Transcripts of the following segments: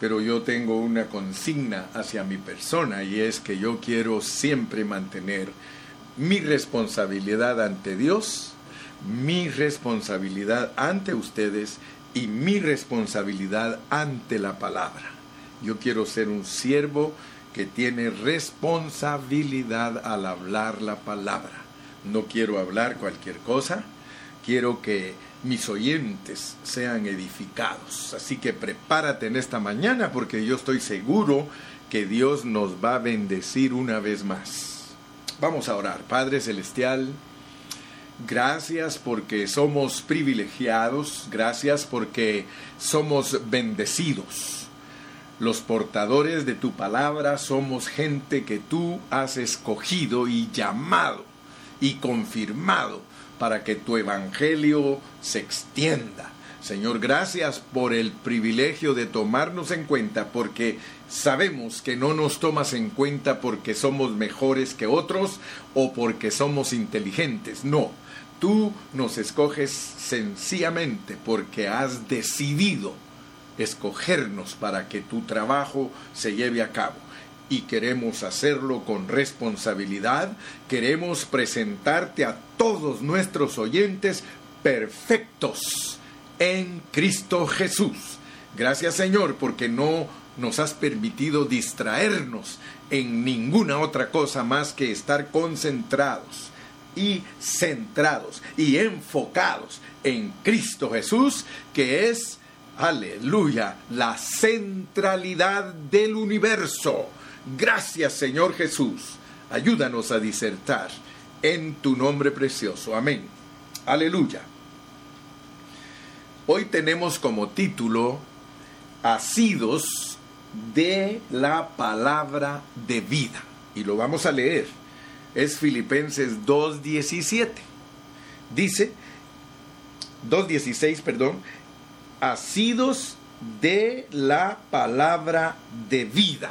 pero yo tengo una consigna hacia mi persona y es que yo quiero siempre mantener mi responsabilidad ante Dios, mi responsabilidad ante ustedes y mi responsabilidad ante la palabra. Yo quiero ser un siervo que tiene responsabilidad al hablar la palabra. No quiero hablar cualquier cosa, quiero que mis oyentes sean edificados. Así que prepárate en esta mañana porque yo estoy seguro que Dios nos va a bendecir una vez más. Vamos a orar. Padre Celestial, gracias porque somos privilegiados, gracias porque somos bendecidos. Los portadores de tu palabra somos gente que tú has escogido y llamado y confirmado para que tu evangelio se extienda. Señor, gracias por el privilegio de tomarnos en cuenta, porque sabemos que no nos tomas en cuenta porque somos mejores que otros o porque somos inteligentes. No, tú nos escoges sencillamente porque has decidido escogernos para que tu trabajo se lleve a cabo y queremos hacerlo con responsabilidad. Queremos presentarte a todos nuestros oyentes perfectos en Cristo Jesús. Gracias Señor porque no nos has permitido distraernos en ninguna otra cosa más que estar concentrados y centrados y enfocados en Cristo Jesús, que es, aleluya, la centralidad del universo Gracias Señor Jesús. Ayúdanos a disertar en tu nombre precioso. Amén. Aleluya. Hoy tenemos como título Asidos de la palabra de vida. Y lo vamos a leer. Es Filipenses 2.17. Dice, 2.16, perdón, asidos de la palabra de vida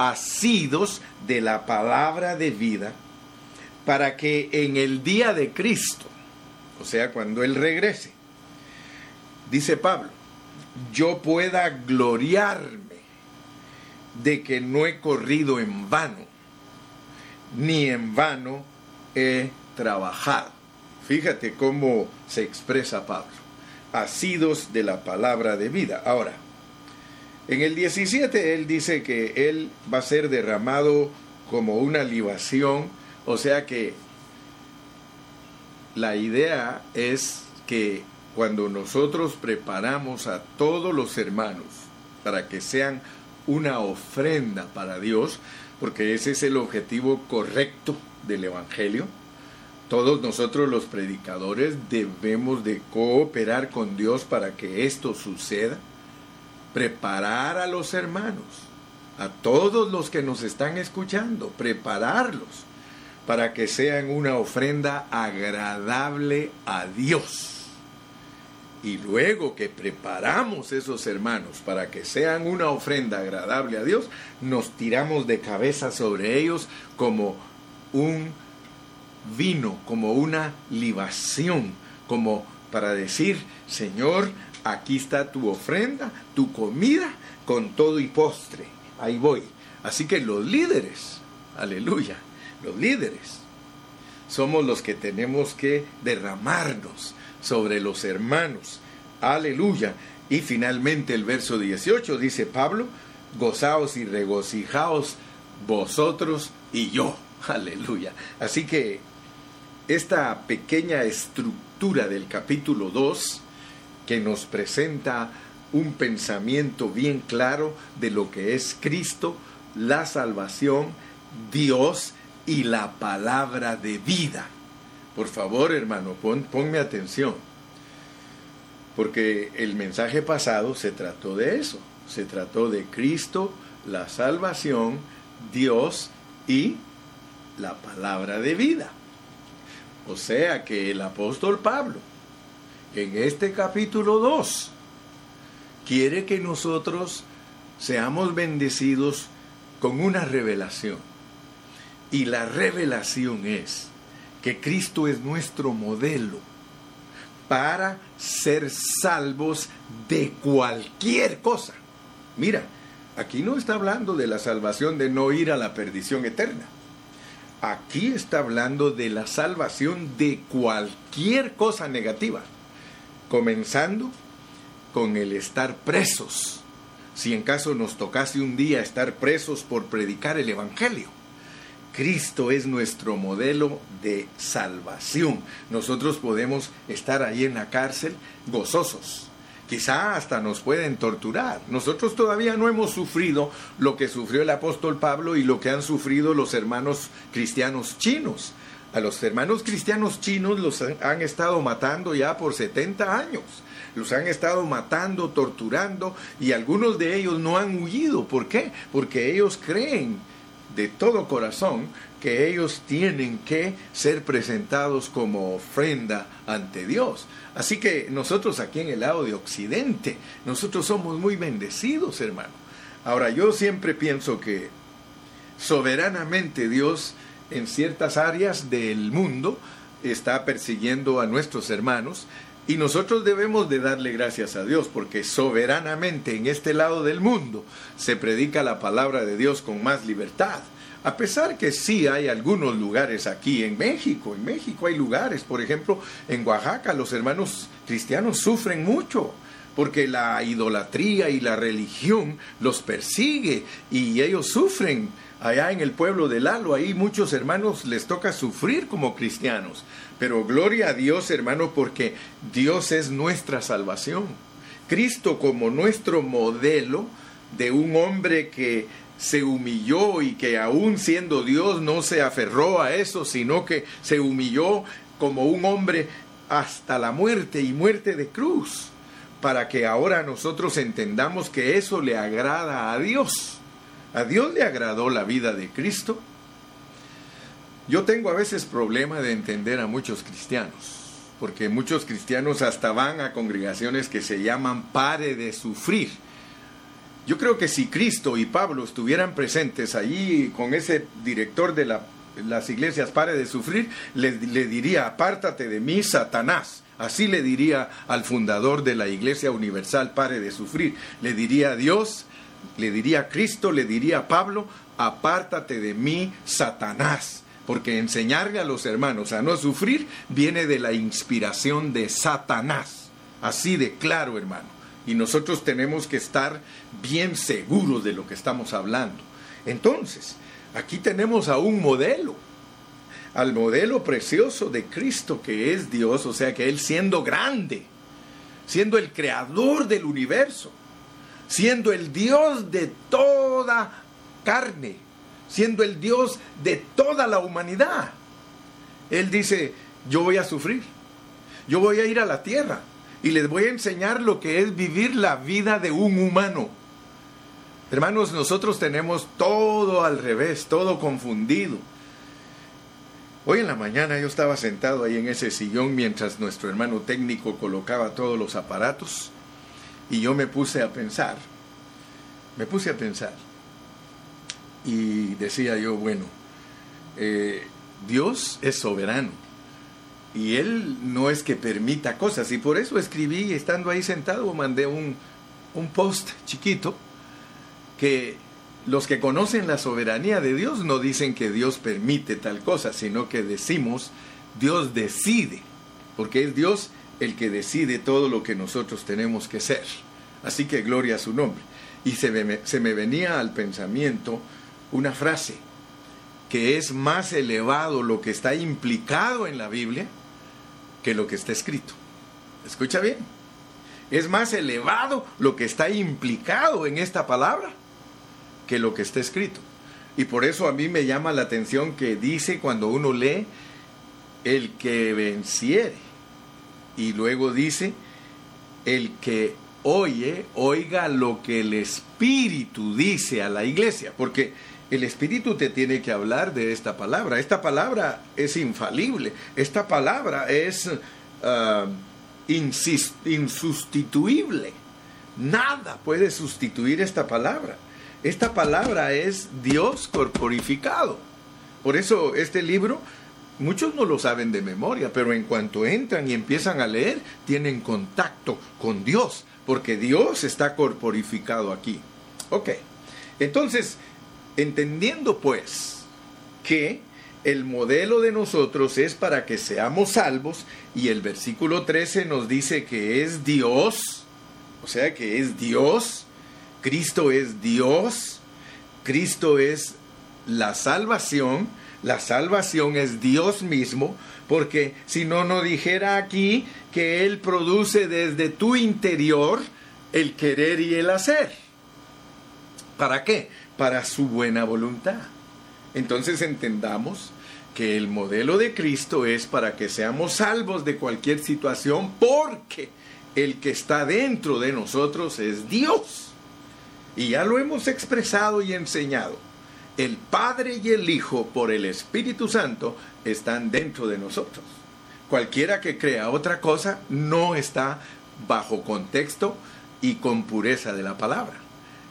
asidos de la palabra de vida, para que en el día de Cristo, o sea, cuando Él regrese, dice Pablo, yo pueda gloriarme de que no he corrido en vano, ni en vano he trabajado. Fíjate cómo se expresa Pablo, asidos de la palabra de vida. Ahora, en el 17 él dice que él va a ser derramado como una libación, o sea que la idea es que cuando nosotros preparamos a todos los hermanos para que sean una ofrenda para Dios, porque ese es el objetivo correcto del Evangelio, todos nosotros los predicadores debemos de cooperar con Dios para que esto suceda preparar a los hermanos, a todos los que nos están escuchando, prepararlos para que sean una ofrenda agradable a Dios. Y luego que preparamos esos hermanos para que sean una ofrenda agradable a Dios, nos tiramos de cabeza sobre ellos como un vino, como una libación, como para decir, Señor, aquí está tu ofrenda, tu comida, con todo y postre. Ahí voy. Así que los líderes, aleluya, los líderes, somos los que tenemos que derramarnos sobre los hermanos. Aleluya. Y finalmente el verso 18 dice Pablo, gozaos y regocijaos vosotros y yo. Aleluya. Así que esta pequeña estructura del capítulo 2 que nos presenta un pensamiento bien claro de lo que es Cristo, la salvación, Dios y la palabra de vida. Por favor, hermano, pon, ponme atención, porque el mensaje pasado se trató de eso, se trató de Cristo, la salvación, Dios y la palabra de vida. O sea que el apóstol Pablo en este capítulo 2 quiere que nosotros seamos bendecidos con una revelación. Y la revelación es que Cristo es nuestro modelo para ser salvos de cualquier cosa. Mira, aquí no está hablando de la salvación de no ir a la perdición eterna. Aquí está hablando de la salvación de cualquier cosa negativa, comenzando con el estar presos, si en caso nos tocase un día estar presos por predicar el Evangelio. Cristo es nuestro modelo de salvación. Nosotros podemos estar ahí en la cárcel gozosos, Quizá hasta nos pueden torturar. Nosotros todavía no hemos sufrido lo que sufrió el apóstol Pablo y lo que han sufrido los hermanos cristianos chinos. A los hermanos cristianos chinos los han estado matando ya por 70 años. Los han estado matando, torturando y algunos de ellos no han huido. ¿Por qué? Porque ellos creen de todo corazón que ellos tienen que ser presentados como ofrenda ante Dios. Así que nosotros aquí en el lado de Occidente, nosotros somos muy bendecidos, hermano. Ahora, yo siempre pienso que soberanamente Dios en ciertas áreas del mundo está persiguiendo a nuestros hermanos y nosotros debemos de darle gracias a Dios porque soberanamente en este lado del mundo se predica la palabra de Dios con más libertad. A pesar que sí hay algunos lugares aquí en México, en México hay lugares, por ejemplo, en Oaxaca los hermanos cristianos sufren mucho porque la idolatría y la religión los persigue y ellos sufren. Allá en el pueblo de Lalo, ahí muchos hermanos les toca sufrir como cristianos. Pero gloria a Dios, hermano, porque Dios es nuestra salvación. Cristo como nuestro modelo de un hombre que se humilló y que aún siendo Dios no se aferró a eso, sino que se humilló como un hombre hasta la muerte y muerte de cruz, para que ahora nosotros entendamos que eso le agrada a Dios. A Dios le agradó la vida de Cristo. Yo tengo a veces problema de entender a muchos cristianos, porque muchos cristianos hasta van a congregaciones que se llaman pare de sufrir yo creo que si Cristo y Pablo estuvieran presentes allí con ese director de las iglesias, pare de sufrir, le, le diría, apártate de mí, Satanás. Así le diría al fundador de la Iglesia Universal, pare de sufrir. Le diría a Dios, le diría a Cristo, le diría a Pablo, apártate de mí, Satanás. Porque enseñarle a los hermanos a no sufrir viene de la inspiración de Satanás. Así de claro, hermano y nosotros tenemos que estar bien seguros de lo que estamos hablando. Entonces, aquí tenemos a un modelo, al modelo precioso de Cristo que es Dios, o sea que Él siendo grande, siendo el creador del universo, siendo el Dios de toda carne, siendo el Dios de toda la humanidad. Él dice, yo voy a sufrir, yo voy a ir a la tierra, y les voy a enseñar lo que es vivir la vida de un humano. Hermanos, nosotros tenemos todo al revés, todo confundido. Hoy en la mañana yo estaba sentado ahí en ese sillón mientras nuestro hermano técnico colocaba todos los aparatos y yo me puse a pensar, me puse a pensar y decía yo, bueno, eh, Dios es soberano y él no es que permita cosas. Y por eso escribí, estando ahí sentado, mandé un, un post chiquito que los que conocen la soberanía de Dios no dicen que Dios permite tal cosa, sino que decimos Dios decide, porque es Dios el que decide todo lo que nosotros tenemos que ser. Así que gloria a su nombre. Y se me, se me venía al pensamiento una frase, que es más elevado lo que está implicado en la Biblia que lo que está escrito. Escucha bien. Es más elevado lo que está implicado en esta palabra que lo que está escrito. Y por eso a mí me llama la atención que dice cuando uno lee el que venciere. Y luego dice el que oye, oiga lo que el Espíritu dice a la iglesia. Porque el Espíritu te tiene que hablar de esta palabra. Esta palabra es infalible. Esta palabra es ah, insustituible. Nada puede sustituir esta palabra. Esta palabra es Dios corporificado. Por eso este libro, muchos no lo saben de memoria, pero en cuanto entran y empiezan a leer, tienen contacto con Dios, porque Dios está corporificado aquí. Ok, entonces, entendiendo pues que el modelo de nosotros es para que seamos salvos y el versículo 13 nos dice que es Dios, o sea que es Dios, Cristo es Dios, Cristo es la salvación, la salvación es Dios mismo, porque si no, no dijera aquí que Él produce desde tu interior el querer y el hacer. ¿Para qué? Para su buena voluntad. Entonces entendamos que el modelo de Cristo es para que seamos salvos de cualquier situación porque el que está dentro de nosotros es Dios. Y ya lo hemos expresado y enseñado. El Padre y el Hijo por el Espíritu Santo están dentro de nosotros. Cualquiera que crea otra cosa no está bajo contexto y con pureza de la palabra.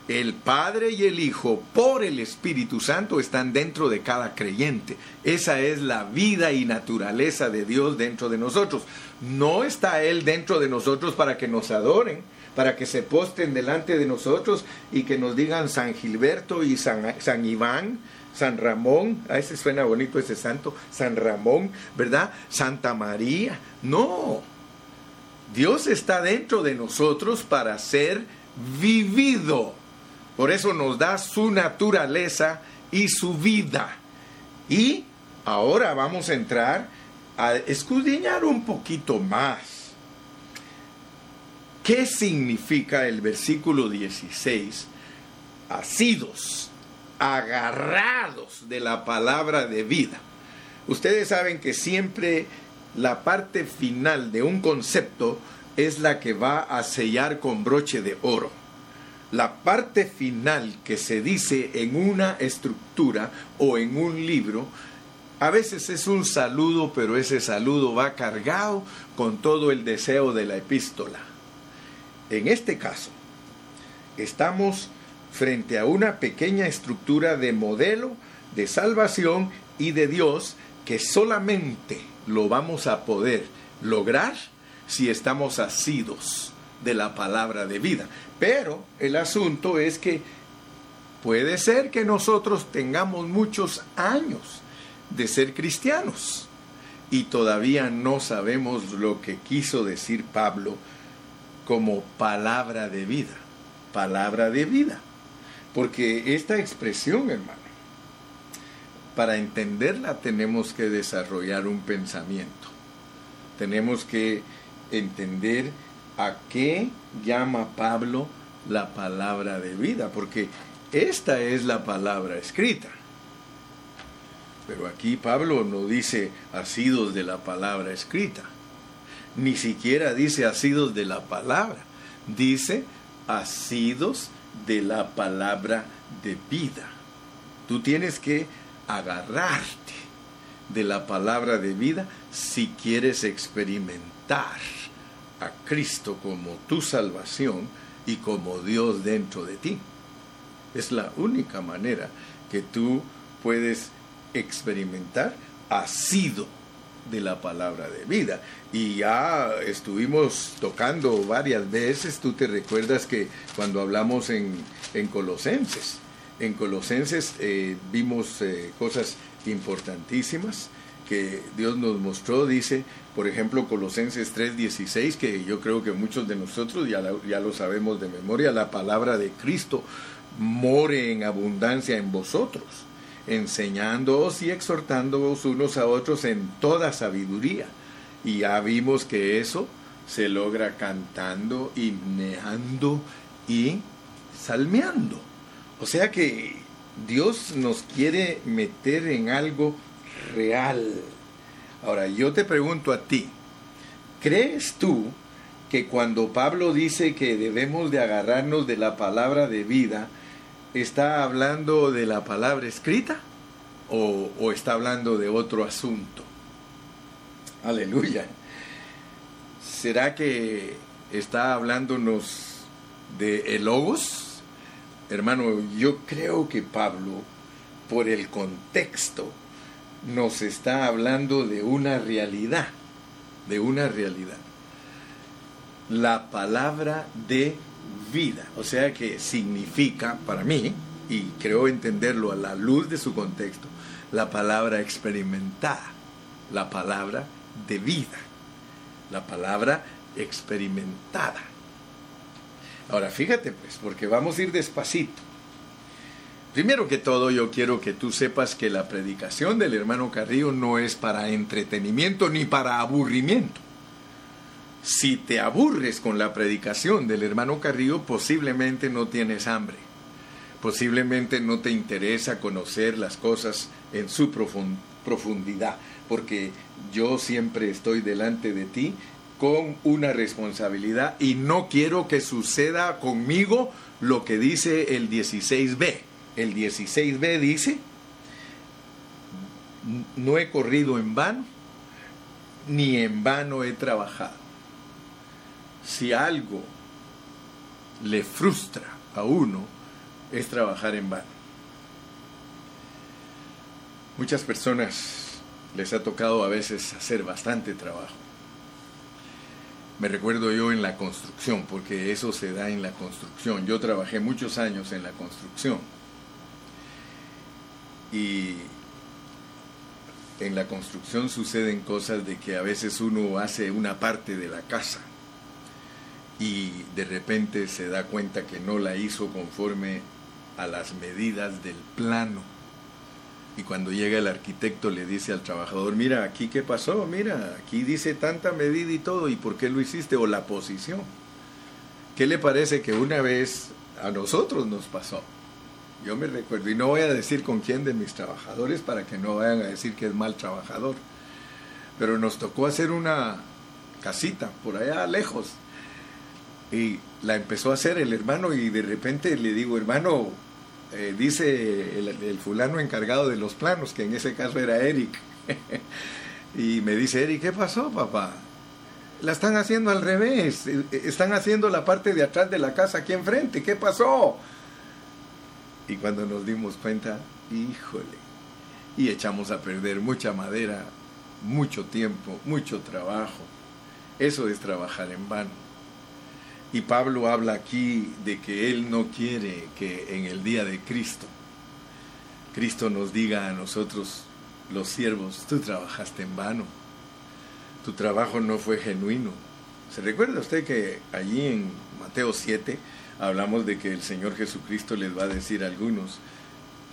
El Padre y el Hijo por el Espíritu Santo están dentro de cada creyente. Esa es la vida y naturaleza de Dios dentro de nosotros. No está Él dentro de nosotros para que nos adoren, para que se posten delante de nosotros y que nos digan San Gilberto y San, San Iván, San Ramón, a ese suena bonito ese santo, San Ramón, ¿verdad? Santa María. No. Dios está dentro de nosotros para ser vivido por eso nos da su naturaleza y su vida. Y ahora vamos a entrar a escudriñar un poquito más. ¿Qué significa el versículo 16? Asidos, agarrados de la palabra de vida. Ustedes saben que siempre la parte final de un concepto es la que va a sellar con broche de oro la parte final que se dice en una estructura o en un libro, a veces es un saludo, pero ese saludo va cargado con todo el deseo de la epístola. En este caso, estamos frente a una pequeña estructura de modelo de salvación y de Dios que solamente lo vamos a poder lograr si estamos asidos de la palabra de vida. Pero el asunto es que puede ser que nosotros tengamos muchos años de ser cristianos y todavía no sabemos lo que quiso decir Pablo como palabra de vida. Palabra de vida. Porque esta expresión, hermano, para entenderla tenemos que desarrollar un pensamiento. Tenemos que entender a qué llama Pablo la palabra de vida, porque esta es la palabra escrita. Pero aquí Pablo no dice asidos de la palabra escrita, ni siquiera dice asidos de la palabra, dice asidos de la palabra de vida. Tú tienes que agarrarte de la palabra de vida si quieres experimentar a Cristo como tu salvación y como Dios dentro de ti. Es la única manera que tú puedes experimentar asido de la palabra de vida. Y ya estuvimos tocando varias veces, tú te recuerdas que cuando hablamos en, Colosenses, en Colosenses eh, vimos eh, cosas importantísimas que Dios nos mostró, dice, por ejemplo, Colosenses 3:16, que yo creo que muchos de nosotros ya, ya lo sabemos de memoria, la palabra de Cristo more en abundancia en vosotros, enseñándoos y exhortándoos unos a otros en toda sabiduría. Y ya vimos que eso se logra cantando, himneando y salmeando. O sea que Dios nos quiere meter en algo real. Ahora, yo te pregunto a ti, ¿crees tú que cuando Pablo dice que debemos de agarrarnos de la palabra de vida, está hablando de la palabra escrita o, está hablando de otro asunto? Aleluya. ¿Será que está hablándonos de el logos? Hermano, yo creo que Pablo, por el contexto nos está hablando de una realidad, de una realidad. La palabra de vida. O sea que significa para mí, y creo entenderlo a la luz de su contexto, la palabra experimentada, la palabra de vida, la palabra experimentada. Ahora fíjate pues, porque vamos a ir despacito. Primero que todo, yo quiero que tú sepas que la predicación del hermano Carrillo no es para entretenimiento ni para aburrimiento. Si te aburres con la predicación del hermano Carrillo, posiblemente no tienes hambre. Posiblemente no te interesa conocer las cosas en su profundidad, porque yo siempre estoy delante de ti con una responsabilidad y no quiero que suceda conmigo lo que dice el 16b el 16b dice, no he corrido en vano, ni en vano he trabajado. Si algo le frustra a uno, es trabajar en vano. Muchas personas les ha tocado a veces hacer bastante trabajo. Me recuerdo yo en la construcción, porque eso se da en la construcción. Yo trabajé muchos años en la construcción y en la construcción suceden cosas de que a veces uno hace una parte de la casa y de repente se da cuenta que no la hizo conforme a las medidas del plano. Y cuando llega el arquitecto le dice al trabajador, mira, aquí qué pasó, mira, aquí dice tanta medida y todo, ¿y por qué lo hiciste? O la posición. ¿Qué le parece que una vez a nosotros nos pasó? Yo me recuerdo, y no voy a decir con quién de mis trabajadores para que no vayan a decir que es mal trabajador, pero nos tocó hacer una casita por allá lejos y la empezó a hacer el hermano y de repente le digo, hermano, eh, dice el, el, fulano encargado de los planos, que en ese caso era Eric, y me dice, Eric, ¿qué pasó, papá? La están haciendo al revés, eh, están haciendo la parte de atrás de la casa aquí enfrente, ¿qué pasó? Y cuando nos dimos cuenta, híjole, y echamos a perder mucha madera, mucho tiempo, mucho trabajo. Eso es trabajar en vano. Y Pablo habla aquí de que él no quiere que en el día de Cristo, Cristo nos diga a nosotros, los siervos, tú trabajaste en vano, tu trabajo no fue genuino. ¿Se recuerda usted que allí en Mateo 7, hablamos de que el Señor Jesucristo les va a decir a algunos,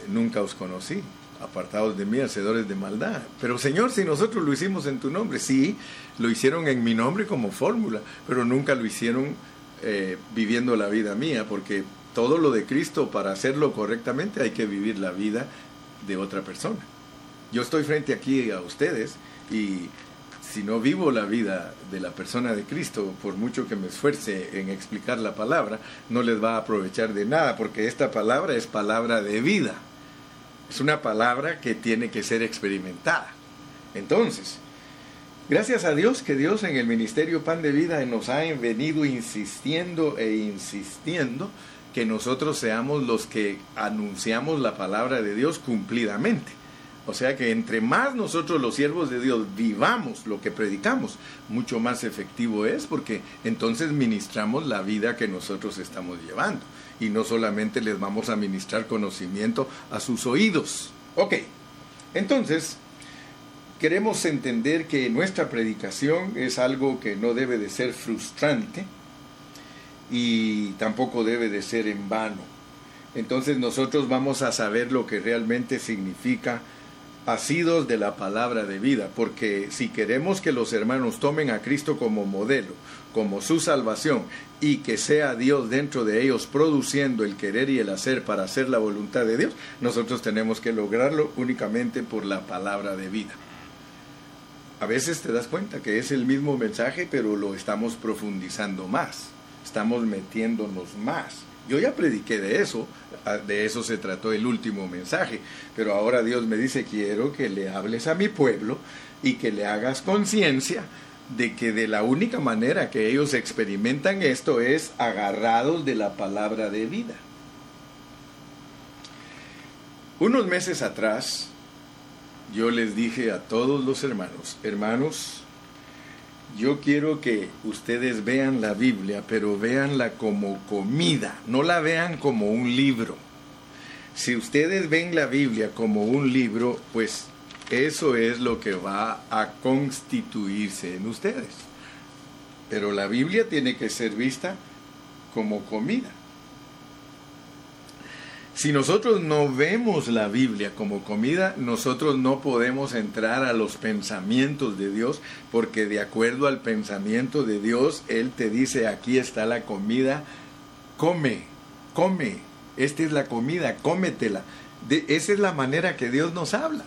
nunca os conocí, apartados de mí, hacedores de maldad. Pero Señor, si nosotros lo hicimos en tu nombre, sí, lo hicieron en mi nombre como fórmula, pero nunca lo hicieron eh, viviendo la vida mía, porque todo lo de Cristo, para hacerlo correctamente, hay que vivir la vida de otra persona. Yo estoy frente aquí a ustedes y si no vivo la vida de la persona de Cristo, por mucho que me esfuerce en explicar la palabra, no les va a aprovechar de nada, porque esta palabra es palabra de vida. Es una palabra que tiene que ser experimentada. Entonces, gracias a Dios que Dios en el Ministerio Pan de Vida nos ha venido insistiendo e insistiendo que nosotros seamos los que anunciamos la palabra de Dios cumplidamente. O sea que entre más nosotros los siervos de Dios vivamos lo que predicamos, mucho más efectivo es porque entonces ministramos la vida que nosotros estamos llevando. Y no solamente les vamos a ministrar conocimiento a sus oídos. Ok, entonces queremos entender que nuestra predicación es algo que no debe de ser frustrante y tampoco debe de ser en vano. Entonces nosotros vamos a saber lo que realmente significa asidos de la palabra de vida, porque si queremos que los hermanos tomen a Cristo como modelo, como su salvación, y que sea Dios dentro de ellos produciendo el querer y el hacer para hacer la voluntad de Dios, nosotros tenemos que lograrlo únicamente por la palabra de vida. A veces te das cuenta que es el mismo mensaje, pero lo estamos profundizando más, estamos metiéndonos más. Yo ya prediqué de eso, de eso se trató el último mensaje, pero ahora Dios me dice, quiero que le hables a mi pueblo y que le hagas conciencia de que de la única manera que ellos experimentan esto es agarrados de la palabra de vida. Unos meses atrás, yo les dije a todos los hermanos, hermanos, yo quiero que ustedes vean la Biblia, pero véanla como comida, no la vean como un libro. Si ustedes ven la Biblia como un libro, pues eso es lo que va a constituirse en ustedes. Pero la Biblia tiene que ser vista como comida. Si nosotros no vemos la Biblia como comida, nosotros no podemos entrar a los pensamientos de Dios, porque de acuerdo al pensamiento de Dios, Él te dice, aquí está la comida, come, come, esta es la comida, cómetela. De, esa es la manera que Dios nos habla.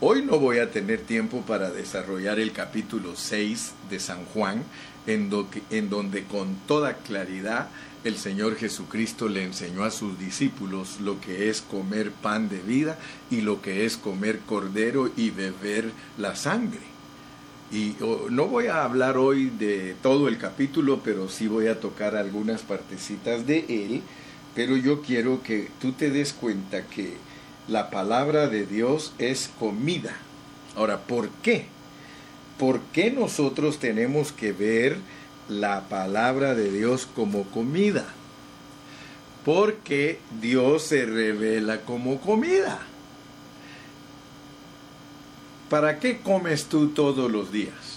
Hoy no voy a tener tiempo para desarrollar el capítulo 6 de San Juan, en, en donde con toda claridad el Señor Jesucristo le enseñó a sus discípulos lo que es comer pan de vida y lo que es comer cordero y beber la sangre. Y no voy a hablar hoy de todo el capítulo, pero sí voy a tocar algunas partecitas de él, pero yo quiero que tú te des cuenta que la palabra de Dios es comida. Ahora, ¿por qué? ¿Por qué nosotros tenemos que ver la palabra de Dios como comida. Porque Dios se revela como comida. ¿Para qué comes tú todos los días?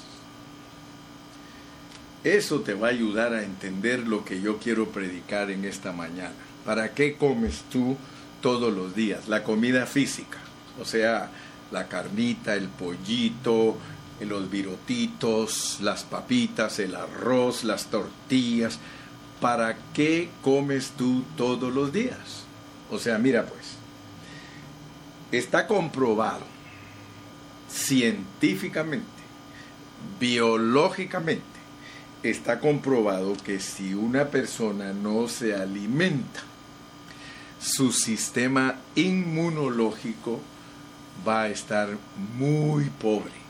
Eso te va a ayudar a entender lo que yo quiero predicar en esta mañana. ¿Para qué comes tú todos los días? La comida física, o sea, la carnita, el pollito, los virotitos, las papitas, el arroz, las tortillas. ¿Para qué comes tú todos los días? O sea, mira pues, está comprobado científicamente, biológicamente, está comprobado que si una persona no se alimenta, su sistema inmunológico va a estar muy pobre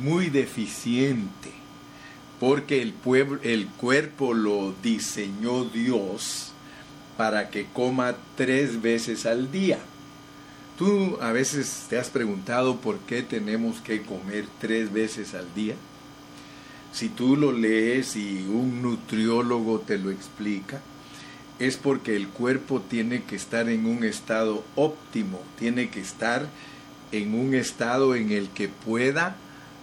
muy deficiente, porque el, pueblo, el cuerpo lo diseñó Dios para que coma tres veces al día. ¿Tú a veces te has preguntado por qué tenemos que comer tres veces al día? Si tú lo lees y un nutriólogo te lo explica, es porque el cuerpo tiene que estar en un estado óptimo, tiene que estar en un estado en el que pueda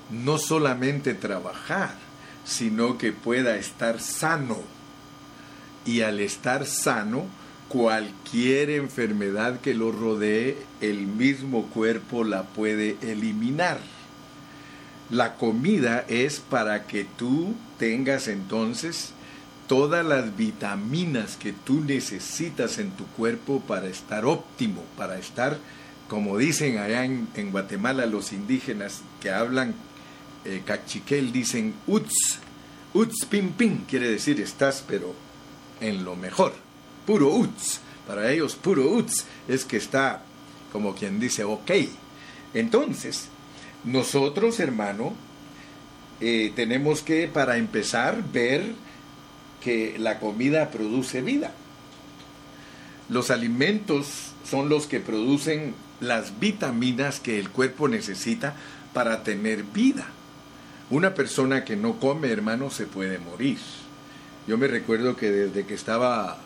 no solamente trabajar, sino que pueda estar sano. Y al estar sano, cualquier enfermedad que lo rodee, el mismo cuerpo la puede eliminar. La comida es para que tú tengas entonces todas las vitaminas que tú necesitas en tu cuerpo para estar óptimo, para estar, como dicen allá en, Guatemala los indígenas que hablan eh, cachiquel dicen uts, uts pim pim, quiere decir estás pero en lo mejor, puro uts, para ellos puro uts es que está como quien dice ok. Entonces, nosotros hermano, eh, tenemos que para empezar ver que la comida produce vida. Los alimentos son los que producen las vitaminas que el cuerpo necesita para tener vida. Una persona que no come, hermano, se puede morir. Yo me recuerdo que desde que estaba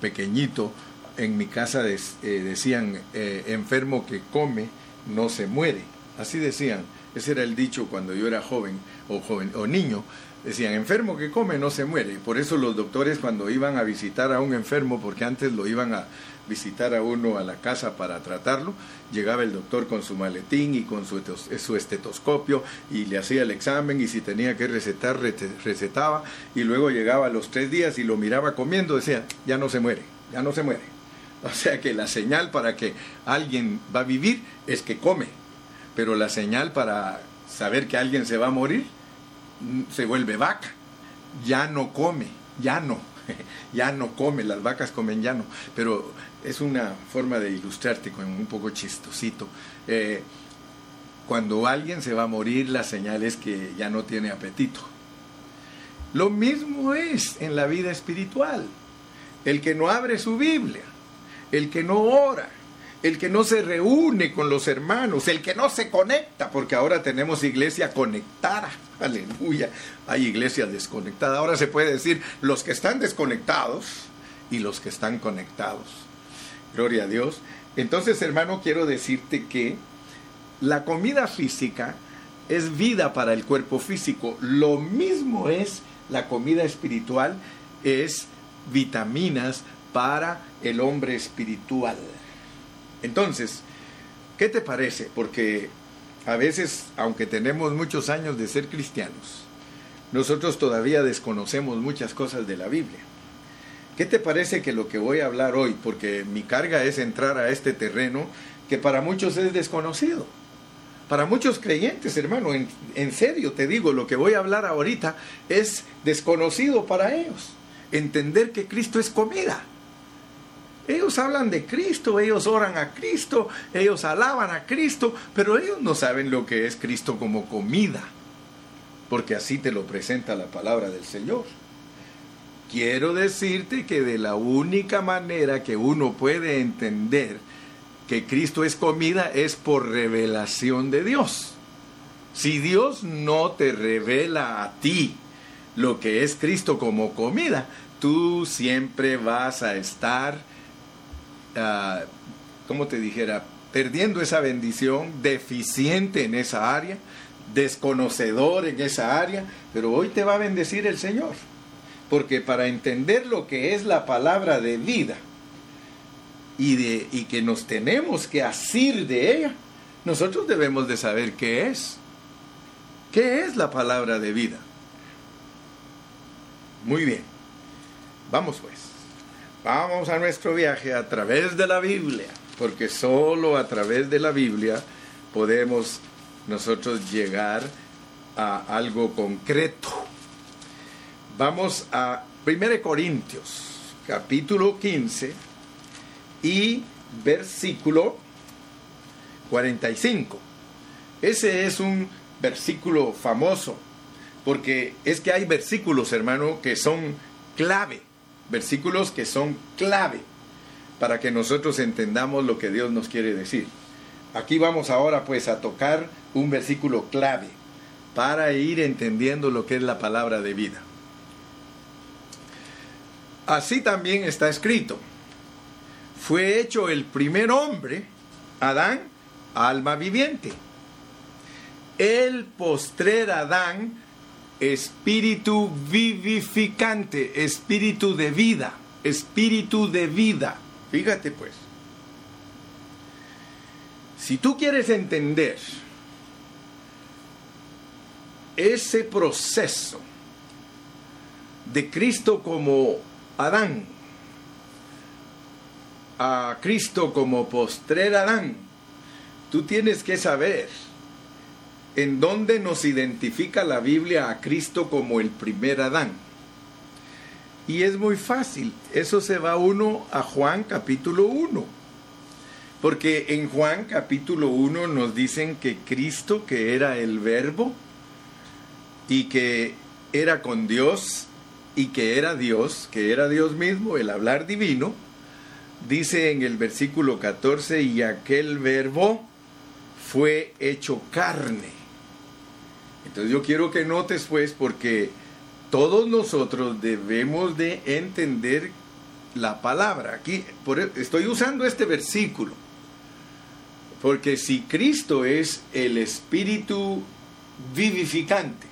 pequeñito, en mi casa eh, decían, eh, enfermo que come, no se muere. Así decían. Ese era el dicho cuando yo era joven o, joven, o niño. Decían, enfermo que come no se muere. Por eso los doctores cuando iban a visitar a un enfermo, porque antes lo iban a visitar a uno a la casa para tratarlo, llegaba el doctor con su maletín y con su, estetoscopio y le hacía el examen y si tenía que recetar, recetaba y luego llegaba a los tres días y lo miraba comiendo, decía, ya no se muere, ya no se muere. O sea que la señal para que alguien va a vivir es que come, pero la señal para saber que alguien se va a morir mm, se vuelve vaca, ya no come, ya no, ya no come, las vacas comen ya no, pero es una forma de ilustrarte con un poco chistosito. Eh, cuando alguien se va a morir, la señal es que ya no tiene apetito. Lo mismo es en la vida espiritual. El que no abre su Biblia, el que no ora, el que no se reúne con los hermanos, el que no se conecta, porque ahora tenemos iglesia conectada. Aleluya. Hay iglesias desconectadas. Ahora se puede decir los que están desconectados y los que están conectados. Gloria a Dios. Entonces, hermano, quiero decirte que la comida física es vida para el cuerpo físico. Lo mismo es la comida espiritual, es vitaminas para el hombre espiritual. Entonces, ¿qué te parece? Porque a veces, aunque tenemos muchos años de ser cristianos, nosotros todavía desconocemos muchas cosas de la Biblia. ¿Qué te parece que lo que voy a hablar hoy, porque mi carga es entrar a este terreno que para muchos es desconocido? Para muchos creyentes, hermano, en, serio te digo, lo que voy a hablar ahorita es desconocido para ellos. Entender que Cristo es comida. Ellos hablan de Cristo, ellos oran a Cristo, ellos alaban a Cristo, pero ellos no saben lo que es Cristo como comida, porque así te lo presenta la palabra del Señor. Quiero decirte que de la única manera que uno puede entender que Cristo es comida es por revelación de Dios. Si Dios no te revela a ti lo que es Cristo como comida, tú siempre vas a estar uh, como te dijera, perdiendo esa bendición, deficiente en esa área, desconocedor en esa área, pero hoy te va a bendecir el Señor. Porque para entender lo que es la palabra de vida y, de, y que nos tenemos que asir de ella, nosotros debemos de saber qué es. ¿Qué es la palabra de vida? Muy bien. Vamos pues. Vamos a nuestro viaje a través de la Biblia, porque solo a través de la Biblia podemos nosotros llegar a algo concreto. Vamos a 1 Corintios, capítulo 15 y versículo 45. Ese es un versículo famoso, porque es que hay versículos, hermano, que son clave versículos que son clave para que nosotros entendamos lo que Dios nos quiere decir. Aquí vamos ahora pues a tocar un versículo clave para ir entendiendo lo que es la palabra de vida. Así también está escrito. Fue hecho el primer hombre, Adán, alma viviente. El postrer Adán, espíritu vivificante, espíritu de vida, espíritu de vida. Fíjate pues, si tú quieres entender ese proceso de Cristo como Adán, a Cristo como postrer Adán, tú tienes que saber en donde nos identifica la Biblia a Cristo como el primer Adán. Y es muy fácil, eso se va uno a Juan capítulo 1. Porque en Juan capítulo 1 nos dicen que Cristo, que era el verbo, y que era con Dios, y que era Dios, que era Dios mismo, el hablar divino, dice en el versículo 14, y aquel verbo fue hecho carne entonces yo quiero que notes pues porque todos nosotros debemos de entender la palabra. Aquí e, estoy usando este versículo. Porque si Cristo es el espíritu vivificante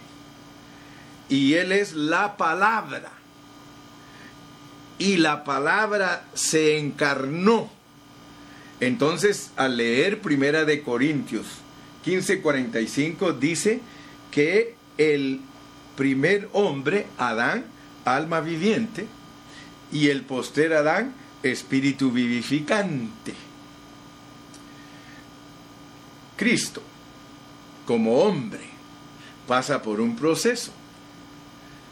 y Él es la palabra y la palabra se encarnó, entonces al leer Primera de Corintios 15:45 dice, que el primer hombre, Adán, alma viviente, y el poster Adán, espíritu vivificante. Cristo, como hombre, pasa por un proceso.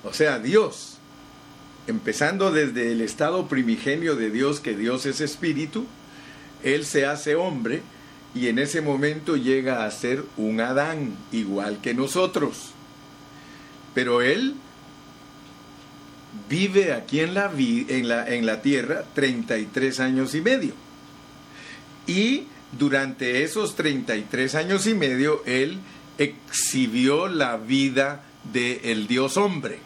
O sea, Dios, empezando desde el estado primigenio de Dios, que Dios es espíritu, Él se hace hombre, y en ese momento llega a ser un Adán igual que nosotros. Pero él vive aquí en la, en la, en la tierra 33 años y medio. Y durante esos 33 años y medio, él exhibió la vida del Dios hombre.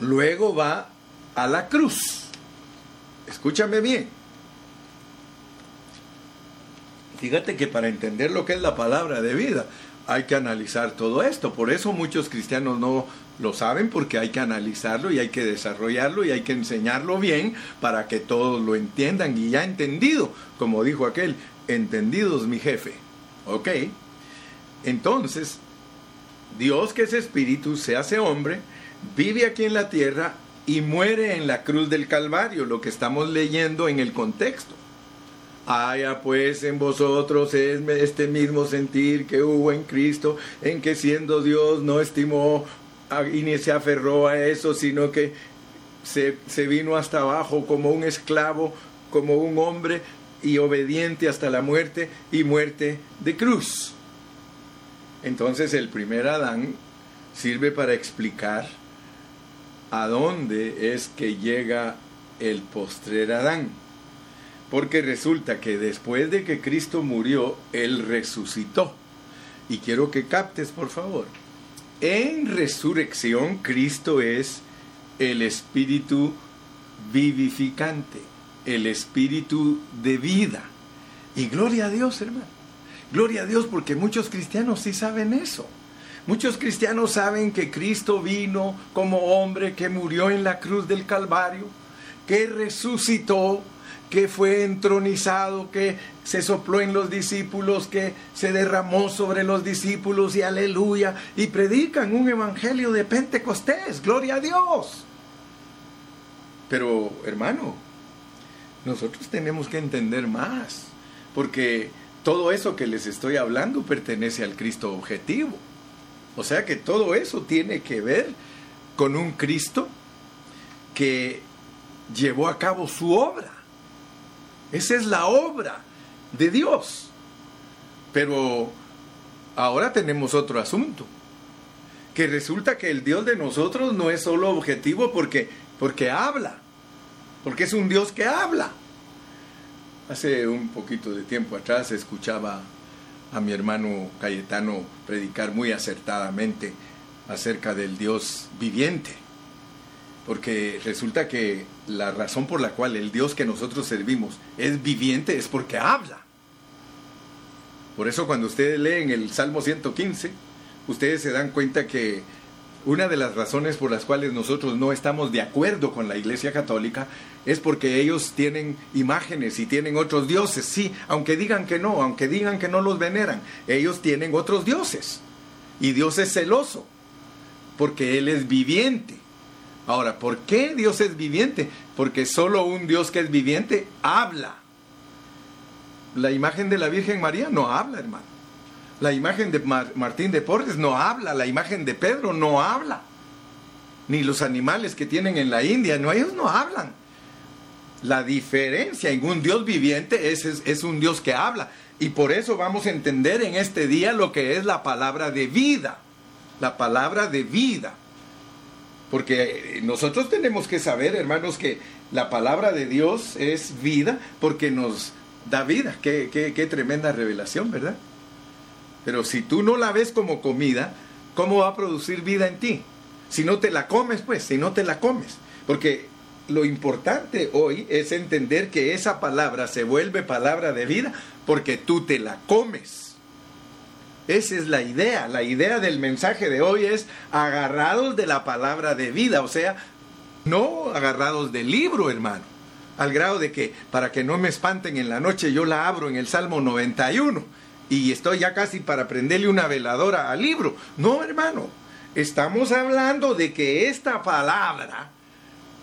Luego va a la cruz. Escúchame bien. Fíjate que para entender lo que es la palabra de vida hay que analizar todo esto. Por eso muchos cristianos no lo saben porque hay que analizarlo y hay que desarrollarlo y hay que enseñarlo bien para que todos lo entiendan y ya entendido, como dijo aquel, entendidos mi jefe. ¿Ok? Entonces, Dios que es espíritu se hace hombre, vive aquí en la tierra y muere en la cruz del Calvario, lo que estamos leyendo en el contexto. Haya pues en vosotros este mismo sentir que hubo en Cristo, en que siendo Dios no estimó y ni se aferró a eso, sino que se, se vino hasta abajo como un esclavo, como un hombre y obediente hasta la muerte y muerte de cruz. Entonces el primer Adán sirve para explicar a dónde es que llega el postrer Adán. Porque resulta que después de que Cristo murió, Él resucitó. Y quiero que captes, por favor. En resurrección, Cristo es el espíritu vivificante, el espíritu de vida. Y gloria a Dios, hermano. Gloria a Dios porque muchos cristianos sí saben eso. Muchos cristianos saben que Cristo vino como hombre que murió en la cruz del Calvario, que resucitó que fue entronizado, que se sopló en los discípulos, que se derramó sobre los discípulos y aleluya, y predican un evangelio de Pentecostés, gloria a Dios. Pero hermano, nosotros tenemos que entender más, porque todo eso que les estoy hablando pertenece al Cristo objetivo. O sea que todo eso tiene que ver con un Cristo que llevó a cabo su obra esa es la obra de Dios. Pero ahora tenemos otro asunto. Que resulta que el Dios de nosotros no es solo objetivo porque, porque habla. Porque es un Dios que habla. Hace un poquito de tiempo atrás escuchaba a mi hermano Cayetano predicar muy acertadamente acerca del Dios viviente. Porque resulta que la razón por la cual el Dios que nosotros servimos es viviente es porque habla. Por eso cuando ustedes leen el Salmo 115, ustedes se dan cuenta que una de las razones por las cuales nosotros no estamos de acuerdo con la Iglesia Católica es porque ellos tienen imágenes y tienen otros dioses, sí, aunque digan que no, aunque digan que no los veneran, ellos tienen otros dioses. Y Dios es celoso, porque Él es viviente. Ahora, ¿por qué Dios es viviente? Porque solo un Dios que es viviente habla. La imagen de la Virgen María no habla, hermano. La imagen de Martín de Porres no habla. La imagen de Pedro no habla. Ni los animales que tienen en la India, no, ellos no hablan. La diferencia en un Dios viviente es, es un Dios que habla. Y por eso vamos a entender en este día lo que es la palabra de vida. La palabra de vida. Porque nosotros tenemos que saber, hermanos, que la palabra de Dios es vida porque nos da vida. Qué, tremenda revelación, ¿verdad? Pero si tú no la ves como comida, ¿cómo va a producir vida en ti? Si no te la comes, pues, si no te la comes. Porque lo importante hoy es entender que esa palabra se vuelve palabra de vida porque tú te la comes. Esa es la idea. La idea del mensaje de hoy es agarrados de la palabra de vida, o sea, no agarrados del libro, hermano. Al grado de que, para que no me espanten en la noche, yo la abro en el Salmo 91 y estoy ya casi para prenderle una veladora al libro. No, hermano. Estamos hablando de que esta palabra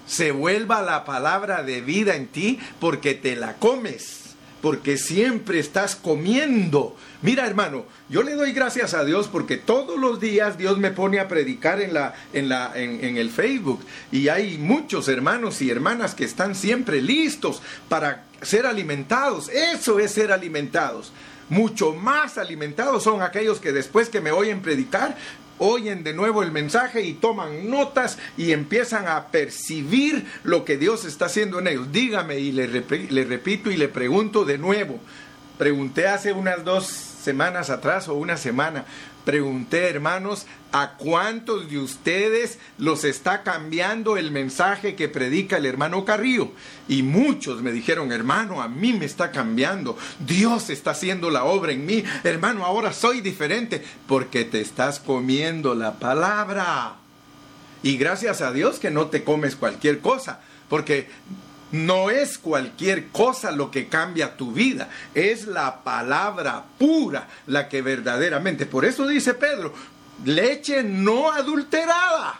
se vuelva la palabra de vida en ti porque te la comes porque siempre estás comiendo. Mira, hermano, yo le doy gracias a Dios porque todos los días Dios me pone a predicar en, la, en, la, en, el Facebook y hay muchos hermanos y hermanas que están siempre listos para ser alimentados. Eso es ser alimentados. Mucho más alimentados son aquellos que después que me oyen predicar oyen de nuevo el mensaje y toman notas y empiezan a percibir lo que Dios está haciendo en ellos. Dígame y le, repito y le pregunto de nuevo. Pregunté hace unas dos semanas atrás o una semana, pregunté, hermanos, ¿a cuántos de ustedes los está cambiando el mensaje que predica el hermano Carrillo? Y muchos me dijeron, hermano, a mí me está cambiando. Dios está haciendo la obra en mí. Hermano, ahora soy diferente porque te estás comiendo la palabra. Y gracias a Dios que no te comes cualquier cosa, porque no es cualquier cosa lo que cambia tu vida, es la palabra pura la que verdaderamente. Por eso dice Pedro, leche no adulterada.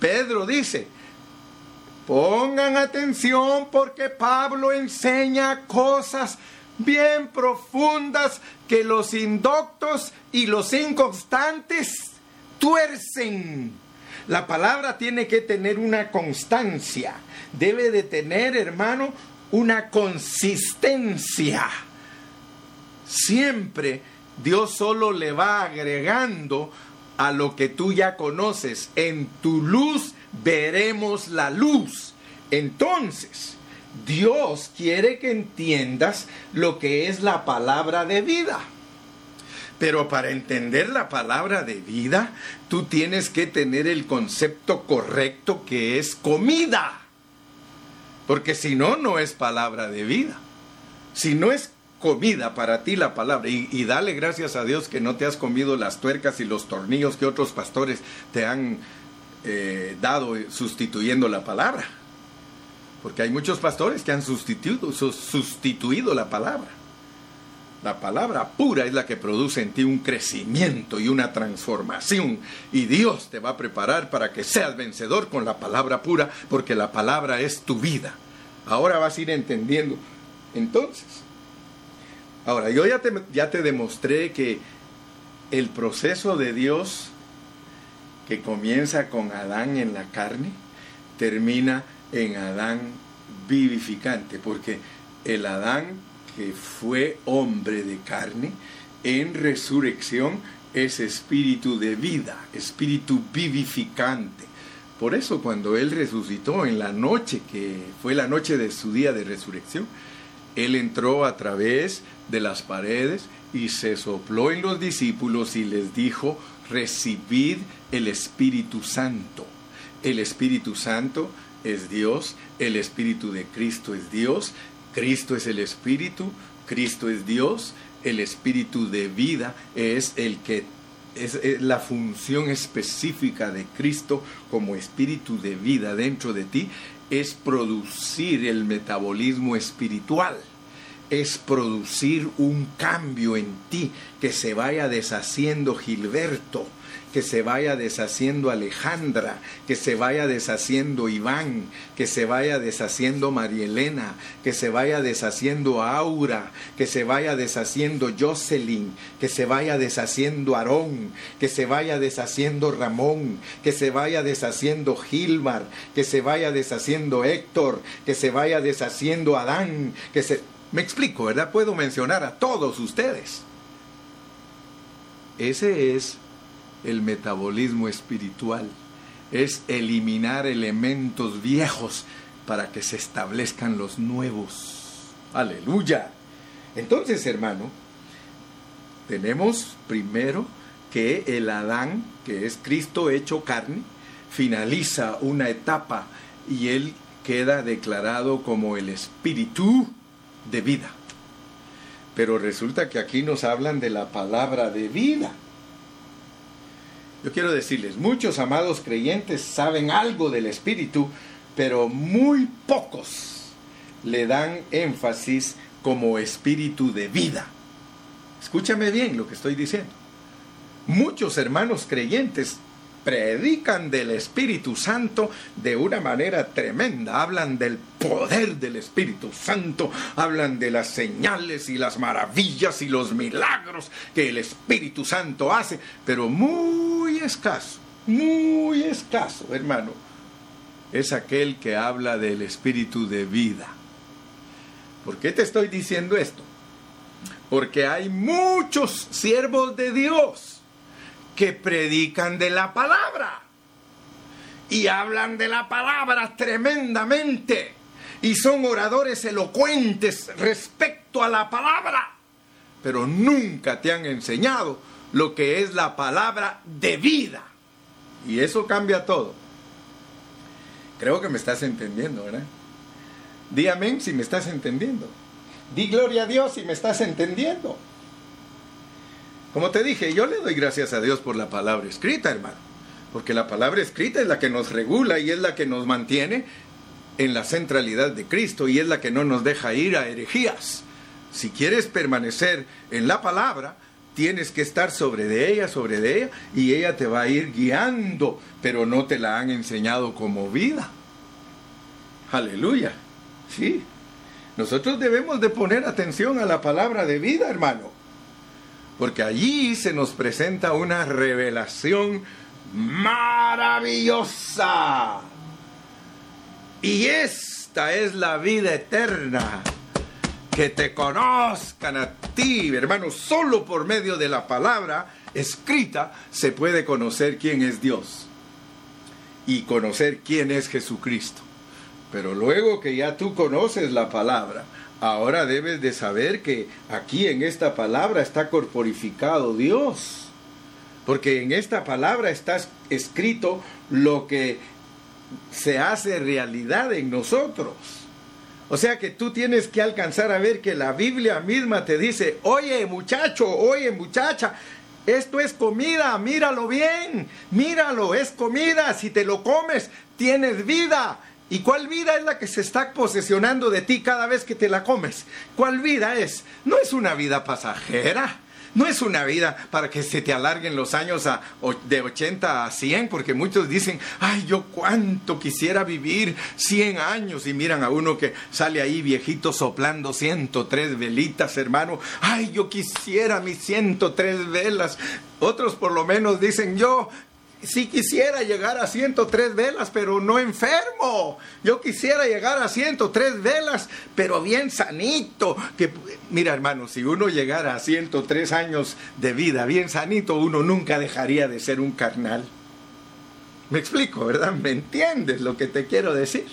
Pedro dice, pongan atención porque Pablo enseña cosas bien profundas que los indoctos y los inconstantes tuercen la palabra tiene que tener una constancia, debe de tener, hermano, una consistencia. Siempre Dios solo le va agregando a lo que tú ya conoces. En tu luz veremos la luz. Entonces, Dios quiere que entiendas lo que es la palabra de vida. Pero para entender la palabra de vida, tú tienes que tener el concepto correcto que es comida. Porque si no, no es palabra de vida. Si no es comida para ti la palabra, y, dale gracias a Dios que no te has comido las tuercas y los tornillos que otros pastores te han eh, dado sustituyendo la palabra. Porque hay muchos pastores que han sustituido, sustituido la palabra. La palabra pura es la que produce en ti un crecimiento y una transformación. Y Dios te va a preparar para que seas vencedor con la palabra pura, porque la palabra es tu vida. Ahora vas a ir entendiendo. Entonces, ahora yo ya te, demostré que el proceso de Dios que comienza con Adán en la carne, termina en Adán vivificante, porque el Adán que fue hombre de carne, en resurrección es espíritu de vida, espíritu vivificante. Por eso cuando Él resucitó en la noche, que fue la noche de su día de resurrección, Él entró a través de las paredes y se sopló en los discípulos y les dijo, recibid el Espíritu Santo. El Espíritu Santo es Dios, el Espíritu de Cristo es Dios, Cristo es el Espíritu, Cristo es Dios, el Espíritu de vida es el que es, la función específica de Cristo como Espíritu de vida dentro de ti, es producir el metabolismo espiritual es producir un cambio en ti, que se vaya deshaciendo Gilberto, que se vaya deshaciendo Alejandra, que se vaya deshaciendo Iván, que se vaya deshaciendo Marielena, que se vaya deshaciendo Aura, que se vaya deshaciendo Jocelyn, que se vaya deshaciendo Aarón, que se vaya deshaciendo Ramón, que se vaya deshaciendo Gilmar, que se vaya deshaciendo Héctor, que se vaya deshaciendo Adán, que se... Me explico, ¿verdad? Puedo mencionar a todos ustedes. Ese es el metabolismo espiritual, es eliminar elementos viejos para que se establezcan los nuevos. Aleluya. Entonces, hermano, tenemos primero que el Adán, que es Cristo hecho carne, finaliza una etapa y él queda declarado como el espíritu de vida. Pero resulta que aquí nos hablan de la palabra de vida. Yo quiero decirles, muchos amados creyentes saben algo del Espíritu, pero muy pocos le dan énfasis como espíritu de vida. Escúchame bien lo que estoy diciendo. Muchos hermanos creyentes predican del Espíritu Santo de una manera tremenda. Hablan del poder del Espíritu Santo, hablan de las señales y las maravillas y los milagros que el Espíritu Santo hace, pero muy escaso, muy escaso, hermano, es aquel que habla del Espíritu de vida. ¿Por qué te estoy diciendo esto? Porque hay muchos siervos de Dios que predican de la palabra y hablan de la palabra tremendamente y son oradores elocuentes respecto a la palabra, pero nunca te han enseñado lo que es la palabra de vida. Y eso cambia todo. Creo que me estás entendiendo, ¿verdad? Di amén si me estás entendiendo. Di gloria a Dios si me estás entendiendo. Como te dije, yo le doy gracias a Dios por la palabra escrita, hermano. Porque la palabra escrita es la que nos regula y es la que nos mantiene en la centralidad de Cristo y es la que no nos deja ir a herejías. Si quieres permanecer en la palabra, tienes que estar sobre de ella, sobre de ella, y ella te va a ir guiando, pero no te la han enseñado como vida. Aleluya. Sí. Nosotros debemos de poner atención a la palabra de vida, hermano. Porque allí se nos presenta una revelación maravillosa. Y esta es la vida eterna que te conozcan a ti, hermano, solo por medio de la palabra escrita se puede conocer quién es Dios y conocer quién es Jesucristo. Pero luego que ya tú conoces la palabra, ahora debes de saber que aquí en esta palabra está corporificado Dios. Porque en esta palabra está escrito lo que se hace realidad en nosotros. O sea que tú tienes que alcanzar a ver que la Biblia misma te dice, oye muchacho, oye muchacha, esto es comida, míralo bien, míralo, es comida, si te lo comes, tienes vida. ¿Y cuál vida es la que se está posesionando de ti cada vez que te la comes? ¿Cuál vida es? No es una vida pasajera. No es una vida para que se te alarguen los años a, de 80 a 100, porque muchos dicen, ay, yo cuánto quisiera vivir 100 años y miran a uno que sale ahí viejito soplando 103 velitas, hermano, ay, yo quisiera mis 103 velas. Otros por lo menos dicen, yo si quisiera llegar a 103 velas, pero no enfermo. Yo quisiera llegar a 103 velas, pero bien sanito. Que, mira, hermano, si uno llegara a 103 años de vida bien sanito, uno nunca dejaría de ser un carnal. Me explico, ¿verdad? ¿Me entiendes lo que te quiero decir?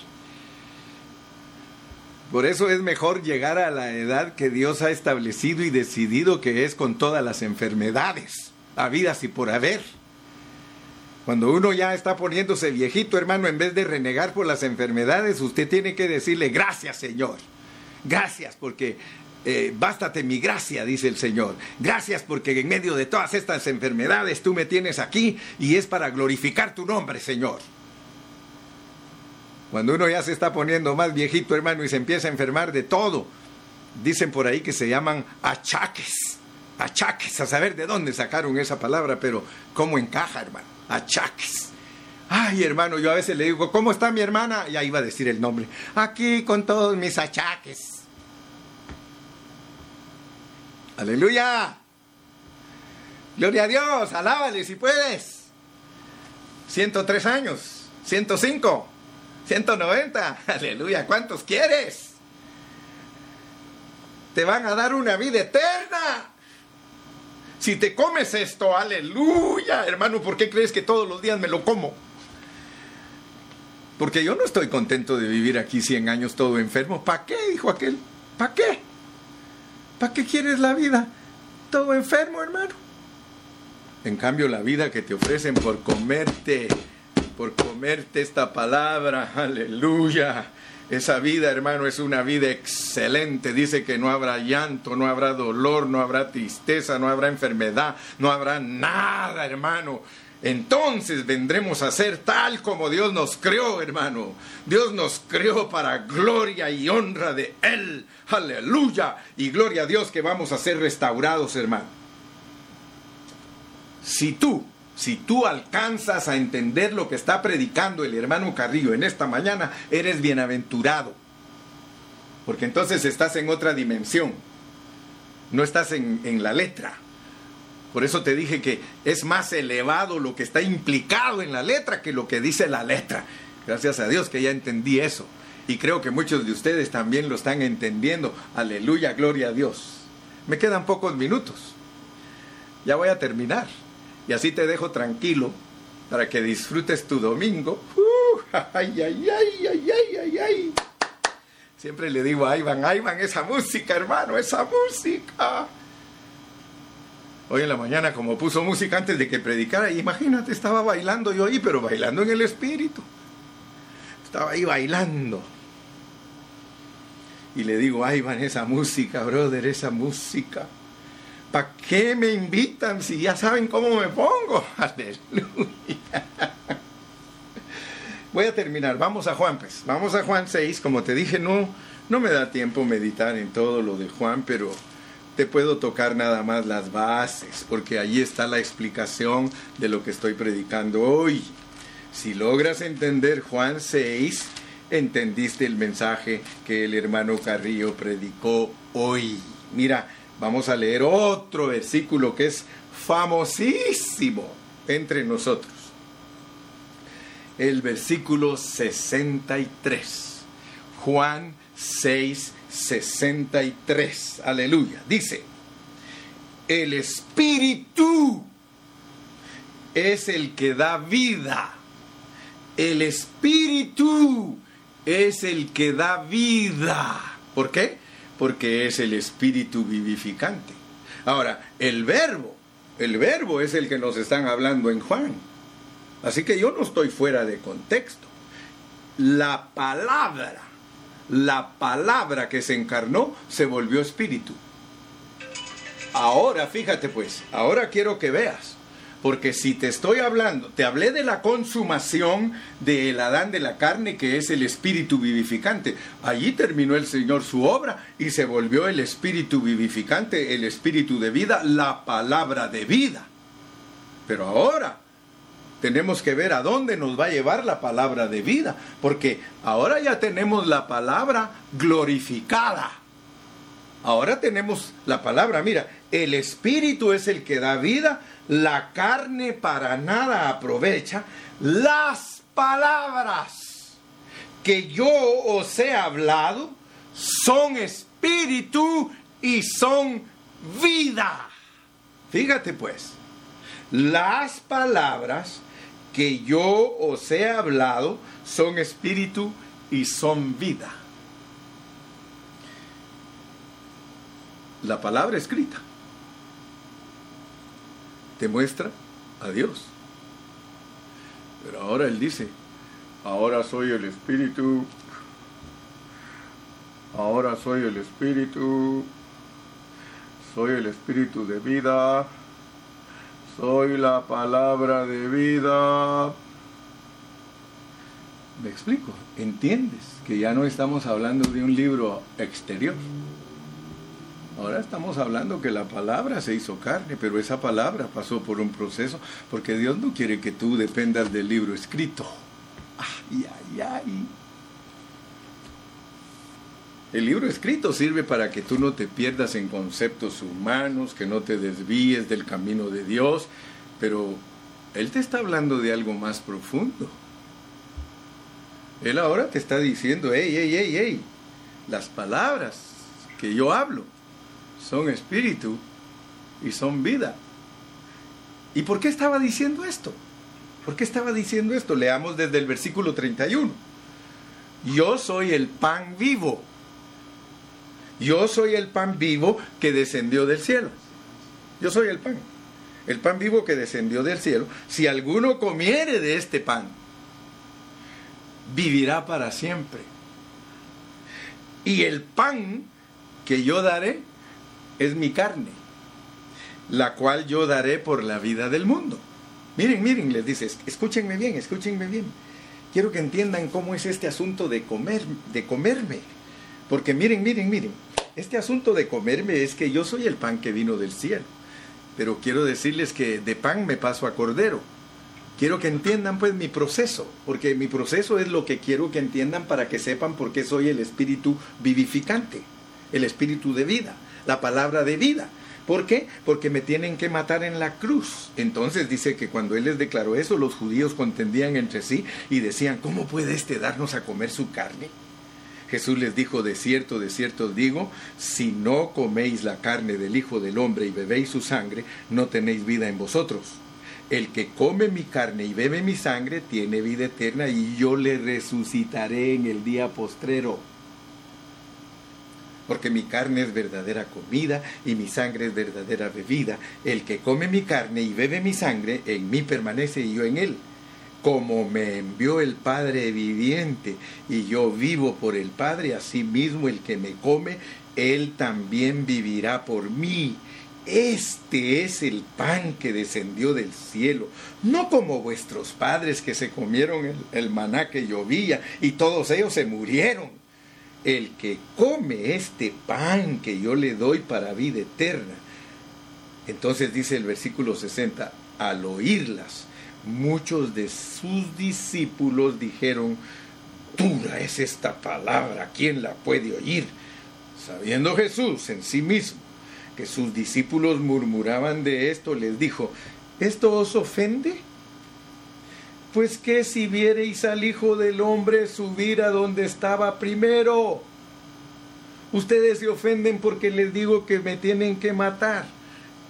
Por eso es mejor llegar a la edad que Dios ha establecido y decidido que es con todas las enfermedades, habidas y por haber. Cuando uno ya está poniéndose viejito, hermano, en vez de renegar por las enfermedades, usted tiene que decirle gracias, Señor. Gracias porque eh, bástate mi gracia, dice el Señor. Gracias porque en medio de todas estas enfermedades tú me tienes aquí y es para glorificar tu nombre, Señor. Cuando uno ya se está poniendo más viejito, hermano, y se empieza a enfermar de todo, dicen por ahí que se llaman achaques. Achaques, a saber de dónde sacaron esa palabra, pero cómo encaja, hermano achaques. Ay, hermano, yo a veces le digo, ¿cómo está mi hermana? Ya iba a decir el nombre. Aquí con todos mis achaques. Aleluya. Gloria a Dios, alábale si puedes. 103 años, 105, 190. Aleluya, ¿cuántos quieres? Te van a dar una vida eterna. Si te comes esto, aleluya, hermano, ¿por qué crees que todos los días me lo como? Porque yo no estoy contento de vivir aquí 100 años todo enfermo. ¿Para qué? Dijo aquel. ¿Para qué? ¿Para qué quieres la vida? Todo enfermo, hermano. En cambio, la vida que te ofrecen por comerte, por comerte esta palabra, aleluya, esa vida, hermano, es una vida excelente. Dice que no habrá llanto, no habrá dolor, no habrá tristeza, no habrá enfermedad, no habrá nada, hermano. Entonces vendremos a ser tal como Dios nos creó, hermano. Dios nos creó para gloria y honra de Él. Aleluya. Y gloria a Dios que vamos a ser restaurados, hermano. Si tú si tú alcanzas a entender lo que está predicando el hermano Carrillo en esta mañana, eres bienaventurado. Porque entonces estás en otra dimensión. No estás en, en, la letra. Por eso te dije que es más elevado lo que está implicado en la letra que lo que dice la letra. Gracias a Dios que ya entendí eso. Y creo que muchos de ustedes también lo están entendiendo. Aleluya, gloria a Dios. Me quedan pocos minutos. Ya voy a terminar. Y así te dejo tranquilo para que disfrutes tu domingo. Uh, ay, ay, ay, ay, ay, ay, ay. Siempre le digo a Iván, Iván, esa música, hermano, esa música. Hoy en la mañana, como puso música antes de que predicara, imagínate, estaba bailando yo ahí, pero bailando en el espíritu. Estaba ahí bailando. Y le digo, van esa música, brother, esa música. ¿Para qué me invitan si ya saben cómo me pongo? Aleluya. Voy a terminar. Vamos a Juan, pues. Vamos a Juan 6. Como te dije, no, no me da tiempo meditar en todo lo de Juan, pero te puedo tocar nada más las bases, porque allí está la explicación de lo que estoy predicando hoy. Si logras entender Juan 6, entendiste el mensaje que el hermano Carrillo predicó hoy. Mira, vamos a leer otro versículo que es famosísimo entre nosotros. El versículo 63. Juan 6, 63. Aleluya. Dice, el Espíritu es el que da vida. El Espíritu es el que da vida. ¿Por qué? Porque es el espíritu vivificante. Ahora, el verbo, el verbo es el que nos están hablando en Juan. Así que yo no estoy fuera de contexto. La palabra, la palabra que se encarnó se volvió espíritu. Ahora, fíjate pues, ahora quiero que veas porque si te estoy hablando, te hablé de la consumación del Adán de la carne, que es el espíritu vivificante. Allí terminó el Señor su obra y se volvió el espíritu vivificante, el espíritu de vida, la palabra de vida. Pero ahora tenemos que ver a dónde nos va a llevar la palabra de vida, porque ahora ya tenemos la palabra glorificada. Ahora tenemos la palabra, mira, el espíritu es el que da vida, la carne para nada aprovecha, las palabras que yo os he hablado son espíritu y son vida. Fíjate pues, las palabras que yo os he hablado son espíritu y son vida. La palabra escrita muestra a Dios. Pero ahora Él dice, ahora soy el Espíritu, ahora soy el Espíritu, soy el Espíritu de vida, soy la palabra de vida. Me explico, entiendes que ya no estamos hablando de un libro exterior. Ahora estamos hablando que la palabra se hizo carne, pero esa palabra pasó por un proceso, porque Dios no quiere que tú dependas del libro escrito. Ay, ay, ay. El libro escrito sirve para que tú no te pierdas en conceptos humanos, que no te desvíes del camino de Dios, pero Él te está hablando de algo más profundo. Él ahora te está diciendo, hey, hey, hey, hey, las palabras que yo hablo son espíritu y son vida. ¿Y por qué estaba diciendo esto? ¿Por qué estaba diciendo esto? Leamos desde el versículo 31. Yo soy el pan vivo. Yo soy el pan vivo que descendió del cielo. Yo soy el pan. El pan vivo que descendió del cielo. Si alguno comiere de este pan, vivirá para siempre. Y el pan que yo daré es mi carne, la cual yo daré por la vida del mundo. Miren, miren, les dice, escúchenme bien, escúchenme bien. Quiero que entiendan cómo es este asunto de comer, de comerme. Porque miren, miren, miren, este asunto de comerme es que yo soy el pan que vino del cielo. Pero quiero decirles que de pan me paso a cordero. Quiero que entiendan pues mi proceso, porque mi proceso es lo que quiero que entiendan para que sepan por qué soy el espíritu vivificante, el espíritu de vida la palabra de vida. ¿Por qué? Porque me tienen que matar en la cruz. Entonces dice que cuando él les declaró eso, los judíos contendían entre sí y decían, ¿cómo puede este darnos a comer su carne? Jesús les dijo, de cierto, de cierto os digo, si no coméis la carne del Hijo del Hombre y bebéis su sangre, no tenéis vida en vosotros. El que come mi carne y bebe mi sangre tiene vida eterna y yo le resucitaré en el día postrero. Porque mi carne es verdadera comida y mi sangre es verdadera bebida. El que come mi carne y bebe mi sangre, en mí permanece y yo en él como me envió el Padre viviente y yo vivo por el Padre, asimismo el que me come, él también vivirá por mí. Este es el pan que descendió del cielo, no como vuestros padres que se comieron el, el maná que llovía y todos ellos se murieron. El que come este pan que yo le doy para vida eterna. Entonces dice el versículo 60, al oírlas, muchos de sus discípulos dijeron, dura es esta palabra, ¿quién la puede oír? Sabiendo Jesús en sí mismo que sus discípulos murmuraban de esto, les dijo, ¿esto os ofende? Pues que si viereis al Hijo del Hombre subir a donde estaba primero, ustedes se ofenden porque les digo que me tienen que matar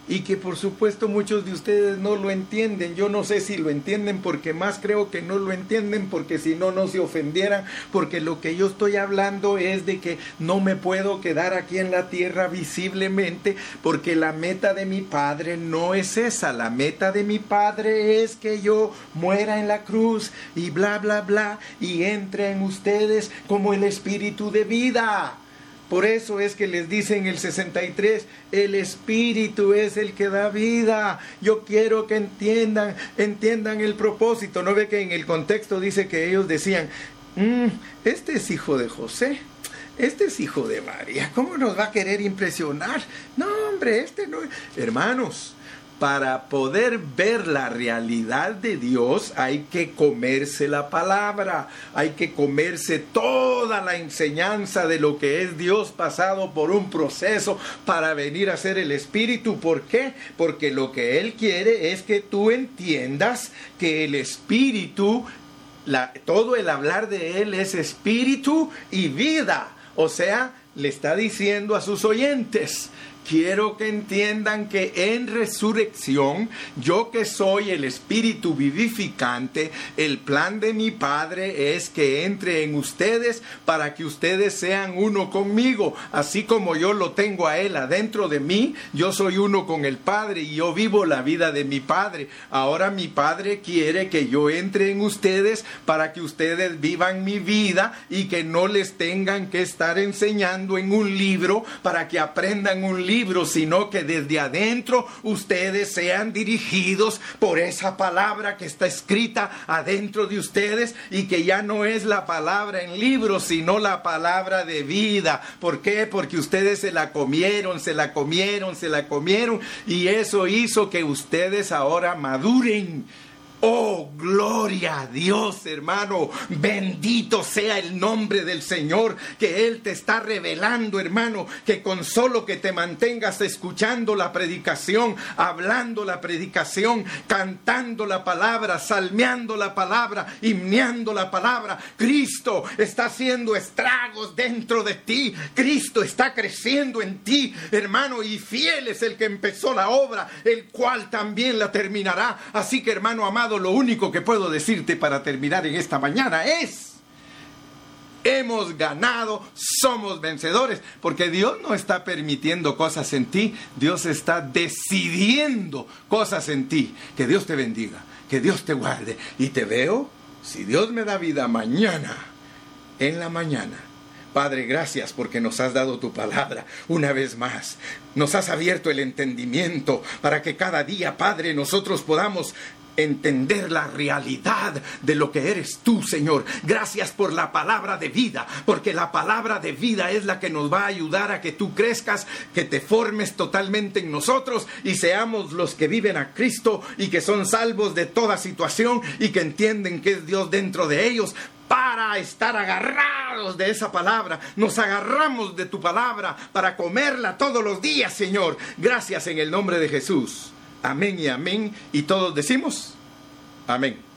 y que por supuesto muchos de ustedes no lo entienden. Yo no sé si lo entienden porque más creo que no lo entienden porque si no, no se ofendieran, porque lo que yo estoy hablando es de que no me puedo quedar aquí en la tierra visiblemente porque la meta de mi Padre no es esa, la meta de mi Padre es que yo muera en la cruz y bla, bla, bla, y entre en ustedes como el espíritu de vida. Por eso es que les dice en el 63, el Espíritu es el que da vida. Yo quiero que entiendan, entiendan el propósito. ¿No ve que en el contexto dice que ellos decían, mm, este es hijo de José? Este es hijo de María. ¿Cómo nos va a querer impresionar? No, hombre, este no. Hermanos, para poder ver la realidad de Dios hay que comerse la palabra, hay que comerse toda la enseñanza de lo que es Dios pasado por un proceso para venir a ser el Espíritu. ¿Por qué? Porque lo que Él quiere es que tú entiendas que el Espíritu, todo el hablar de Él es Espíritu y vida. O sea, le está diciendo a sus oyentes, quiero que entiendan que en resurrección, yo que soy el Espíritu vivificante, el plan de mi Padre es que entre en ustedes para que ustedes sean uno conmigo, así como yo lo tengo a Él adentro de mí, yo soy uno con el Padre y yo vivo la vida de mi Padre. Ahora mi Padre quiere que yo entre en ustedes para que ustedes vivan mi vida y que no les tengan que estar enseñando en un libro para que aprendan un libro sino que desde adentro ustedes sean dirigidos por esa palabra que está escrita adentro de ustedes y que ya no es la palabra en libros, sino la palabra de vida. ¿Por qué? Porque ustedes se la comieron, se la comieron, se la comieron y eso hizo que ustedes ahora maduren Oh, gloria a Dios, hermano. Bendito sea el nombre del Señor, que Él te está revelando, hermano, que con solo que te mantengas escuchando la predicación, hablando la predicación, cantando la palabra, salmeando la palabra, himneando la palabra, Cristo está haciendo estragos dentro de ti. Cristo está creciendo en ti, hermano, y fiel es el que empezó la obra, el cual también la terminará. Así que, hermano amado, lo único que puedo decirte para terminar en esta mañana es, hemos ganado, somos vencedores, porque Dios no está permitiendo cosas en ti, Dios está decidiendo cosas en ti. Que Dios te bendiga, que Dios te guarde. Y te veo, si Dios me da vida mañana, en la mañana. Padre, gracias porque nos has dado tu palabra una vez más. Nos has abierto el entendimiento para que cada día, Padre, nosotros podamos entender la realidad de lo que eres tú, Señor. Gracias por la palabra de vida, porque la palabra de vida es la que nos va a ayudar a que tú crezcas, que te formes totalmente en nosotros y seamos los que viven a Cristo y que son salvos de toda situación y que entienden que es Dios dentro de ellos para estar agarrados de esa palabra. Nos agarramos de tu palabra para comerla todos los días, Señor. Gracias en el nombre de Jesús. Amén y amén. Y todos decimos, amén.